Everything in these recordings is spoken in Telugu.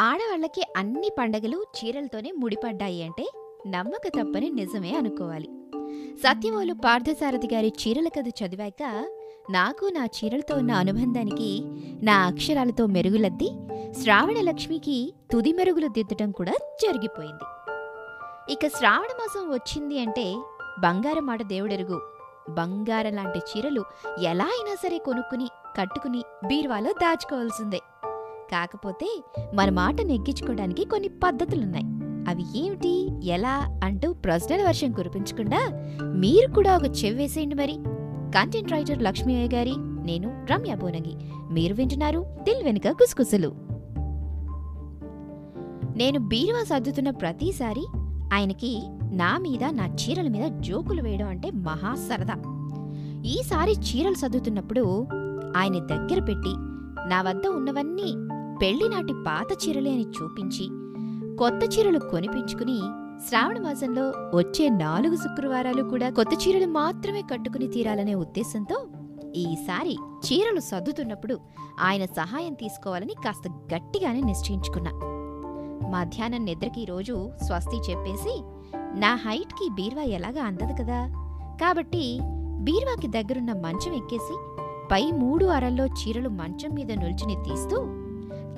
ఆడవాళ్ళకి అన్ని పండగలు చీరలతోనే ముడిపడ్డాయి అంటే నమ్మక తప్పని నిజమే అనుకోవాలి. సత్యవోలు పార్థసారథి గారి చీరల కథ చదివాక నాకు నా చీరలతో ఉన్న అనుబంధానికి నా అక్షరాలతో మెరుగులద్ది శ్రావణ లక్ష్మికి తుది మెరుగులు దిద్దటం కూడా జరిగిపోయింది. ఇక శ్రావణ మాసం వచ్చింది అంటే బంగారం మాట దేవుడెరుగు. బంగారం లాంటి చీరలు ఎలా అయినా సరే కొనుక్కుని కట్టుకుని బీరువాలో దాచుకోవాల్సిందే. కాకపోతే మన మాట నెగ్గించుకోవడానికి కొన్ని పద్ధతులున్నాయి. అవి ఏమిటి ఎలా అంటూ ప్రశ్నల వర్షం కురిపించకుండా మీరు కూడా ఒక చెవ్వేసేయండి మరి. కంటెంట్ రైటర్ లక్ష్మీయ్య గారి నేను రమ్య బోనగి. మీరు వింటున్నారు దిల్ వెనుక గుసగుసలు. నేను బీరువా సర్దుతున్న ప్రతిసారి ఆయనకి నా మీద నా చీరల మీద జోకులు వేయడం అంటే మహా సరదా. ఈసారి చీరలు సర్దుతున్నప్పుడు ఆయన దగ్గర పెట్టి నా వద్ద ఉన్నవన్నీ పెళ్ళినాటి పాత చీరలే అని చూపించి కొత్త చీరలు కొనిపించుకుని శ్రావణ మాసంలో వచ్చే నాలుగు శుక్రవారాలు కూడా కొత్త చీరలు మాత్రమే కట్టుకుని తీరాలనే ఉద్దేశంతో ఈసారి చీరలు సర్దుతున్నప్పుడు ఆయన సహాయం తీసుకోవాలని కాస్త గట్టిగానే నిశ్చయించుకున్నా. మధ్యాహ్నం నిద్రకి రోజు స్వస్తి చెప్పేసి నా హైట్కి బీర్వా ఎలాగా అందదు కదా? కాబట్టి బీర్వాకి దగ్గరున్న మంచం ఎక్కేసి పై మూడు అరల్లో చీరలు మంచం మీద నుల్చుని తీస్తూ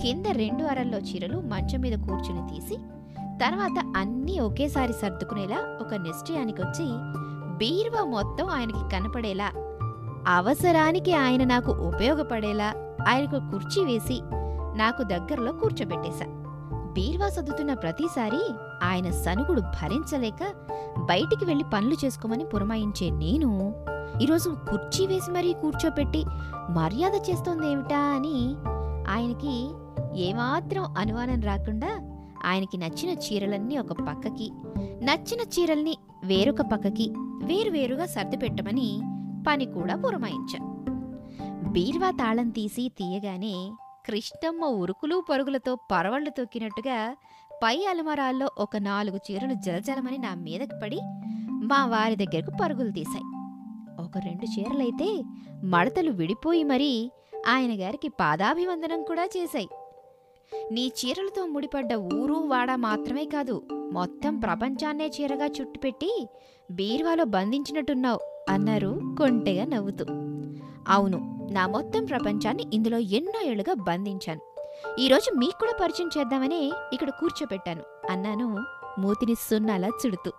కింద రెండు అరల్లో చీరలు మంచం మీద కూర్చుని తీసి తర్వాత అన్నీ ఒకేసారి సర్దుకునేలా ఒక నిశ్చయానికి వచ్చి బీర్వా మొత్తం ఆయనకి కనపడేలా అవసరానికి ఆయన నాకు ఉపయోగపడేలా ఆయనకు కుర్చీ వేసి నాకు దగ్గరలో కూర్చోబెట్టేశా. బీర్వా సర్దుతున్న ప్రతిసారి ఆయన సనుగుడు భరించలేక బయటికి వెళ్ళి పనులు చేసుకోమని పురమాయించే నేను ఈరోజు కుర్చీ వేసి మరీ కూర్చోపెట్టి మర్యాద చేస్తోందేమిటా అని ఆయనకి ఏమాత్రం అనుమానం రాకుండా ఆయనకి నచ్చిన చీరలన్నీ ఒక పక్కకి నచ్చిన చీరల్ని వేరొక పక్కకి వేరువేరుగా సర్ది పెట్టమని పని కూడా పురమాయించా. బీర్వా తాళం తీసి తీయగానే కృష్ణమ్మ ఉరుకులు పరుగులతో పరవళ్ళు తొక్కినట్టుగా పై అలమరాల్లో ఒక నాలుగు చీరలు జలజలమని నా మీదకి పడి మా వారి దగ్గరకు పరుగులు తీశాయి. ఒక రెండు చీరలైతే మడతలు విడిపోయి మరీ ఆయన గారికి పాదాభివందనం కూడా చేశాయి. నీ చీరలతో ముడిపడ్డ ఊరు వాడ మాత్రమే కాదు మొత్తం ప్రపంచాన్నే చీరగా చుట్టుపెట్టి బీర్వాలో బంధించినట్టున్నావు అన్నారు కొంటెగా నవ్వుతూ. అవును నా మొత్తం ప్రపంచాన్ని ఇందులో ఎన్నో ఏళ్ళుగా బంధించాను. ఈరోజు మీకు కూడా పరిచయం చేద్దామనే ఇక్కడ కూర్చోపెట్టాను అన్నాను మూతిని సున్నాలా చుడుతూ.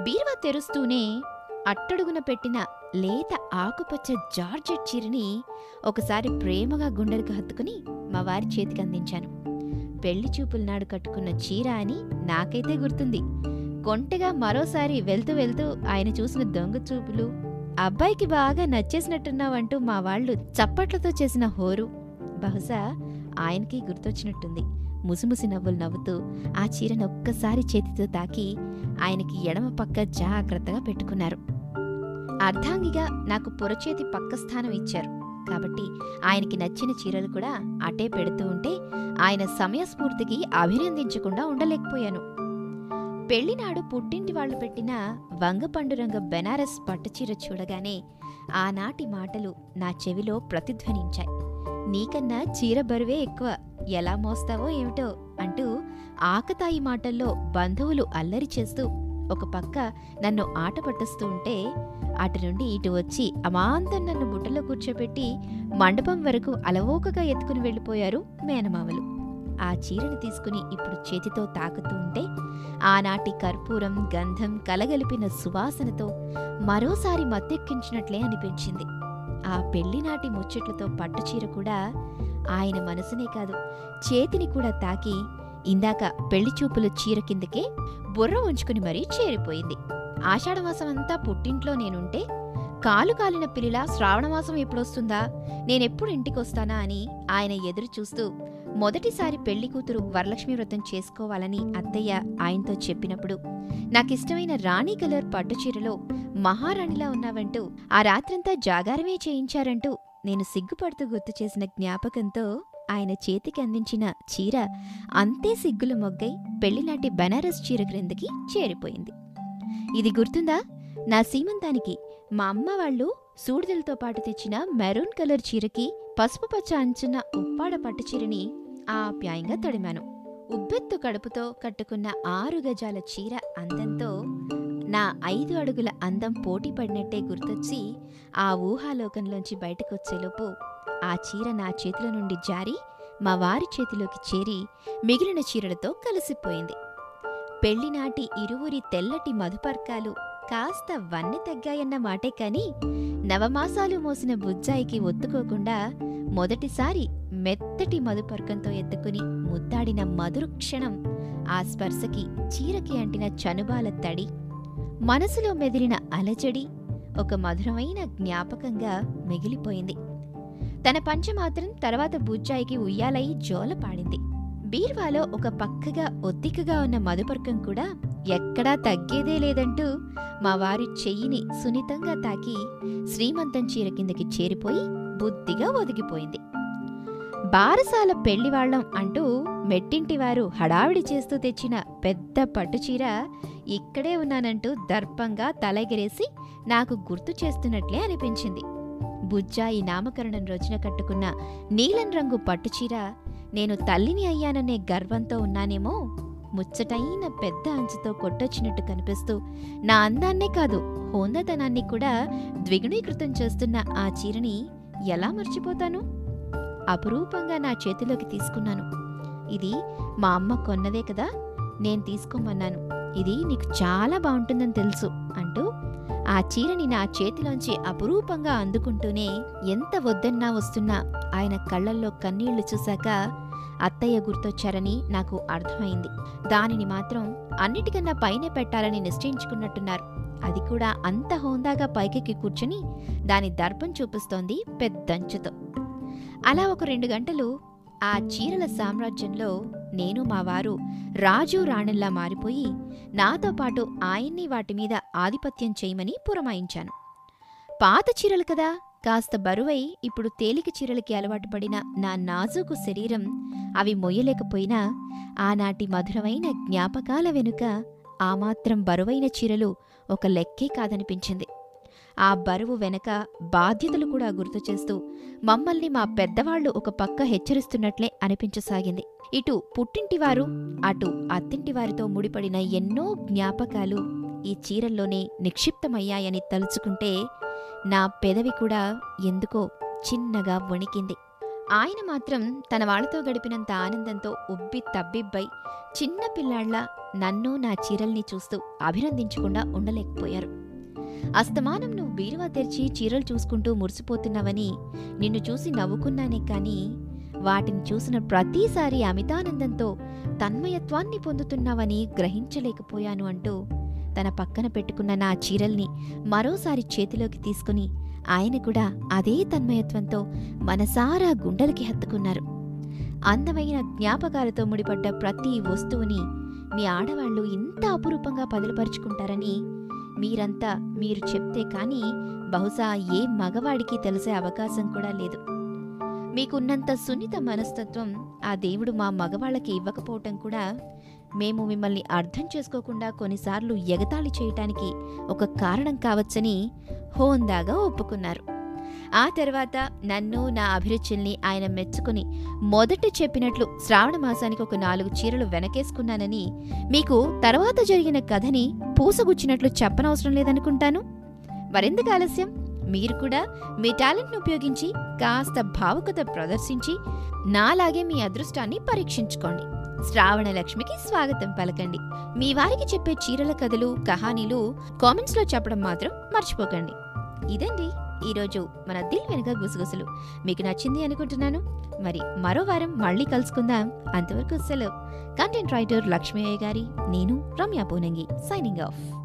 బీరువా తెరుస్తూనే అట్టడుగున పెట్టిన లేత ఆకుపచ్చ జార్జెట్ చీరని ఒకసారి ప్రేమగా గుండెలకు హత్తుకుని మా వారి చేతికి అందించాను. పెళ్ళి చూపుల నాడు కట్టుకున్న చీర అని నాకైతే గుర్తుంది. కొంటెగా మరోసారి వెళ్తూ వెళ్తూ ఆయన చూసిన దొంగ చూపులు అబ్బాయికి బాగా నచ్చేసినట్టున్నావంటూ మా వాళ్ళు చప్పట్లతో చేసిన హోరు బహుశా ఆయనకి గుర్తొచ్చినట్టుంది. ముసిముసి నవ్వులు నవ్వుతూ ఆ చీరను ఒక్కసారి చేతితో తాకి ఆయనకి ఎడమ పక్క జాగ్రత్తగా పెట్టుకున్నారు. అర్ధాంగిగా నాకు పొరచేతి పక్క స్థానం ఇచ్చారు. కాబట్టి ఆయనకి నచ్చిన చీరలు కూడా అటే పెడుతూ ఉంటే ఆయన సమయస్ఫూర్తికి అభినందించకుండా ఉండలేకపోయాను. పెళ్ళినాడు పుట్టింటి వాళ్ళు పెట్టిన వంగపండు రంగు బెనారస్ పట్టుచీర చూడగానే ఆనాటి మాటలు నా చెవిలో ప్రతిధ్వనించాయి. నీకన్నా చీర బరువే ఎక్కువ. ఎలా మోస్తావో ఏమిటో అంటూ ఆకతాయి మాటల్లో బంధువులు అల్లరి చేస్తూ ఒక పక్క నన్ను ఆట పట్టిస్తూ ఉంటే అటు నుండి ఇటు వచ్చి అమాంతం నన్ను బుట్టలో కూర్చోబెట్టి మండపం వరకు అలవోకగా ఎత్తుకుని వెళ్ళిపోయారు మేనమామలు. ఆ చీరను తీసుకుని ఇప్పుడు చేతితో తాకుతూ ఉంటే ఆనాటి కర్పూరం గంధం కలగలిపిన సువాసనతో మరోసారి మత్తెక్కించినట్లే అనిపించింది. ఆ పెళ్ళినాటి ముచ్చట్లతో పట్టుచీర కూడా ఆయన మనసునే కాదు చేతిని కూడా తాకి ఇందాక పెళ్ళి చూపుల చీర కిందకే బుర్ర ఉంచుకుని మరీ చేరిపోయింది. ఆషాఢమాసం అంతా పుట్టింట్లో నేనుంటే కాలు కాలిన పిల్లిలా శ్రావణమాసం ఎప్పుడొస్తుందా? నేనెప్పుడు ఇంటికొస్తానా అని ఆయన ఎదురు చూస్తూ మొదటిసారి పెళ్ళి కూతురు వరలక్ష్మి వ్రతం చేసుకోవాలని అత్తయ్య ఆయనతో చెప్పినప్పుడు నాకిష్టమైన రాణి కలర్ పట్టుచీరలో మహారాణిలా ఉన్నావంటూ ఆ రాత్రంతా జాగారమే చేయించారంటూ నేను సిగ్గుపడుతూ గుర్తు చేసిన జ్ఞాపకంతో ఆయన చేతికి అందించిన చీర అంతే సిగ్గులు మొగ్గై పెళ్ళినాటి బనారస్ చీర క్రిందకి చేరిపోయింది. ఇది గుర్తుందా? నా సీమంతానికి మా అమ్మ వాళ్ళు సూడిదలతో పాటు తెచ్చిన మెరూన్ కలర్ చీరకి పసుపు పచ్చ అంచున్న ఉప్పాడ పట్టు చీరని ఆప్యాయంగా తడిమాను. ఉబ్బెత్తు కడుపుతో కట్టుకున్న ఆరు గజాల చీర అందంతో నా ఐదు అడుగుల అందం పోటీ పడినట్టే గుర్తొచ్చి ఆ ఊహాలోకంలోంచి బయటకొచ్చేలోపు ఆ చీర నా చేతుల నుండి జారి మా వారి చేతిలోకి చేరి మిగిలిన చీరలతో కలిసిపోయింది. పెళ్ళినాటి ఇరువురి తెల్లటి మధుపర్కాలు కాస్త వన్నె తగ్గాయన్న మాటే కాని నవమాసాలు మోసిన బుజ్జాయికి ఒత్తుకోకుండా మొదటిసారి మెత్తటి మధుపర్కంతో ఎత్తుకుని ముద్దాడిన మధుర క్షణం ఆ స్పర్శకి చీరకి అంటిన చనుబాల తడి మనసులో మెదిలిన అలజడి ఒక మధురమైన జ్ఞాపకంగా మిగిలిపోయింది. తన పంచ మాత్రం తర్వాత బుజ్జాయికి ఉయ్యాలై జోల పాడింది. బీర్వాలో ఒక పక్కగా ఒత్తికగా ఉన్న మధుపర్కం కూడా ఎక్కడా తగ్గేదే లేదంటూ మా వారి చెయ్యిని సున్నితంగా తాకి శ్రీమంతం చీర కిందకి చేరిపోయి బుద్ధిగా ఒదిగిపోయింది. బారసాల పెళ్ళివాళ్ళం అంటూ మెట్టింటివారు హడావిడి చేస్తూ తెచ్చిన పెద్ద పట్టుచీర ఇక్కడే ఉన్నానంటూ దర్పంగా తలెగిరేసి నాకు గుర్తు చేస్తున్నట్లే అనిపించింది. బుజ్జా ఈ నామకరణం రోజున కట్టుకున్న నీలం రంగు పట్టుచీర నేను తల్లిని అయ్యాననే గర్వంతో ఉన్నానేమో ముచ్చటైన పెద్ద అంచుతో కొట్టొచ్చినట్టు కనిపిస్తూ నా అందాన్నే కాదు హోందతనాన్ని కూడా ద్విగుణీకృతం చేస్తున్న ఆ చీరని ఎలా మర్చిపోతాను? అపురూపంగా నా చేతిలోకి తీసుకున్నాను. ఇది మా అమ్మ కొన్నదే కదా? నేను తీసుకోమన్నాను. ఇది నీకు చాలా బాగుంటుందని తెలుసు అంటూ ఆ చీరని నా చేతిలోంచి అపురూపంగా అందుకుంటూనే ఎంత వద్దన్నా వస్తున్నా ఆయన కళ్ళల్లో కన్నీళ్ళు చూశాక అత్తయ్య గుర్తొచ్చారని నాకు అర్థమైంది. దానిని మాత్రం అన్నిటికన్నా పైనే పెట్టాలని నిశ్చయించుకున్నట్టున్నారు. అది కూడా అంత హోందాగా పైకెక్కి కూర్చుని దాని దర్పం చూపిస్తోంది పెద్దంచుతో. అలా ఒక రెండు గంటలు ఆ చీరల సామ్రాజ్యంలో నేను మా వారు రాజు రాణిల్లా మారిపోయి నాతో పాటు ఆయన్ని వాటి మీద ఆధిపత్యం చేయమని పురమాయించాను. పాత చీరలు కదా కాస్త బరువై ఇప్పుడు తేలిక చీరలకి అలవాటు పడిన నా నాజూకు శరీరం అవి మొయ్యలేకపోయినా ఆనాటి మధురమైన జ్ఞాపకాల వెనుక ఆ మాత్రం బరువైన చీరలు ఒక లెక్కే కాదనిపించింది. ఆ బరువు వెనక బాధ్యతలు కూడా గుర్తు చేస్తూ మమ్మల్ని మా పెద్దవాళ్ళు ఒక పక్క హెచ్చరిస్తున్నట్లే అనిపించసాగింది. ఇటు పుట్టింటివారు అటు అత్తింటివారితో ముడిపడిన ఎన్నో జ్ఞాపకాలు ఈ చీరల్లోనే నిక్షిప్తమయ్యాయని తలుచుకుంటే నా పెదవి కూడా ఎందుకో చిన్నగా వణికింది. ఆయన మాత్రం తన వాళ్ళతో గడిపినంత ఆనందంతో ఉబ్బి తబ్బిబ్బై చిన్న పిల్లాళ్ళ నన్ను నా చీరల్ని చూస్తూ అభినందించకుండా ఉండలేకపోయారు. అస్తమానం నువ్వు బీరువా తెరిచి చీరలు చూసుకుంటూ మురిసిపోతున్నావని నిన్ను చూసి నవ్వుకున్నానే కానీ వాటిని చూసిన ప్రతిసారి అమితానందంతో తన్మయత్వాన్ని పొందుతున్నావని గ్రహించలేకపోయాను అంటూ తన పక్కన పెట్టుకున్న నా చీరల్ని మరోసారి చేతిలోకి తీసుకుని ఆయన కూడా అదే తన్మయత్వంతో మనసారా గుండెలకి హత్తుకున్నారు. అందమైన జ్ఞాపకాలతో ముడిపడ్డ ప్రతి వస్తువుని మీ ఆడవాళ్ళు ఇంత అపురూపంగా పదిలపరుచుకుంటారని మీరంతా మీరు చెప్తే కానీ బహుశా ఏ మగవాడికి తెలిసే అవకాశం కూడా లేదు. మీకున్నంత సున్నిత మనస్తత్వం ఆ దేవుడు మా మగవాళ్ళకి ఇవ్వకపోవటం కూడా మేము మిమ్మల్ని అర్థం చేసుకోకుండా కొన్నిసార్లు ఎగతాళి చేయటానికి ఒక కారణం కావచ్చని హోందాగా ఒప్పుకున్నారు. ఆ తర్వాత నన్ను నా అభిరుచుల్ని ఆయన మెచ్చుకుని మొదట చెప్పినట్లు శ్రావణ మాసానికి ఒక నాలుగు చీరలు వెనకేసుకున్నానని మీకు తర్వాత జరిగిన కథని పూసగుచ్చినట్లు చెప్పనవసరం లేదనుకుంటాను? మరెందుకు ఆలస్యం? మీరు కూడా మీ టాలెంట్ను ఉపయోగించి కాస్త భావుకత ప్రదర్శించి నాలాగే మీ అదృష్టాన్ని పరీక్షించుకోండి. శ్రావణ లక్ష్మికి స్వాగతం పలకండి. మీ వారికి చెప్పే చీరల కథలు కహానీలు కామెంట్స్లో చెప్పడం మాత్రం మర్చిపోకండి. ఇదండి. ఈరోజు మన దిల్ వెనుక గుసగుసలు. మీకు నచ్చింది అనుకుంటున్నాను. మరి మరో వారం మళ్ళీ కలుసుకుందాం. అంతవరకు సెలవు. కంటెంట్ రైటర్ లక్ష్మయ్య గారి నేను రమ్య పూనంగి సైనింగ్ ఆఫ్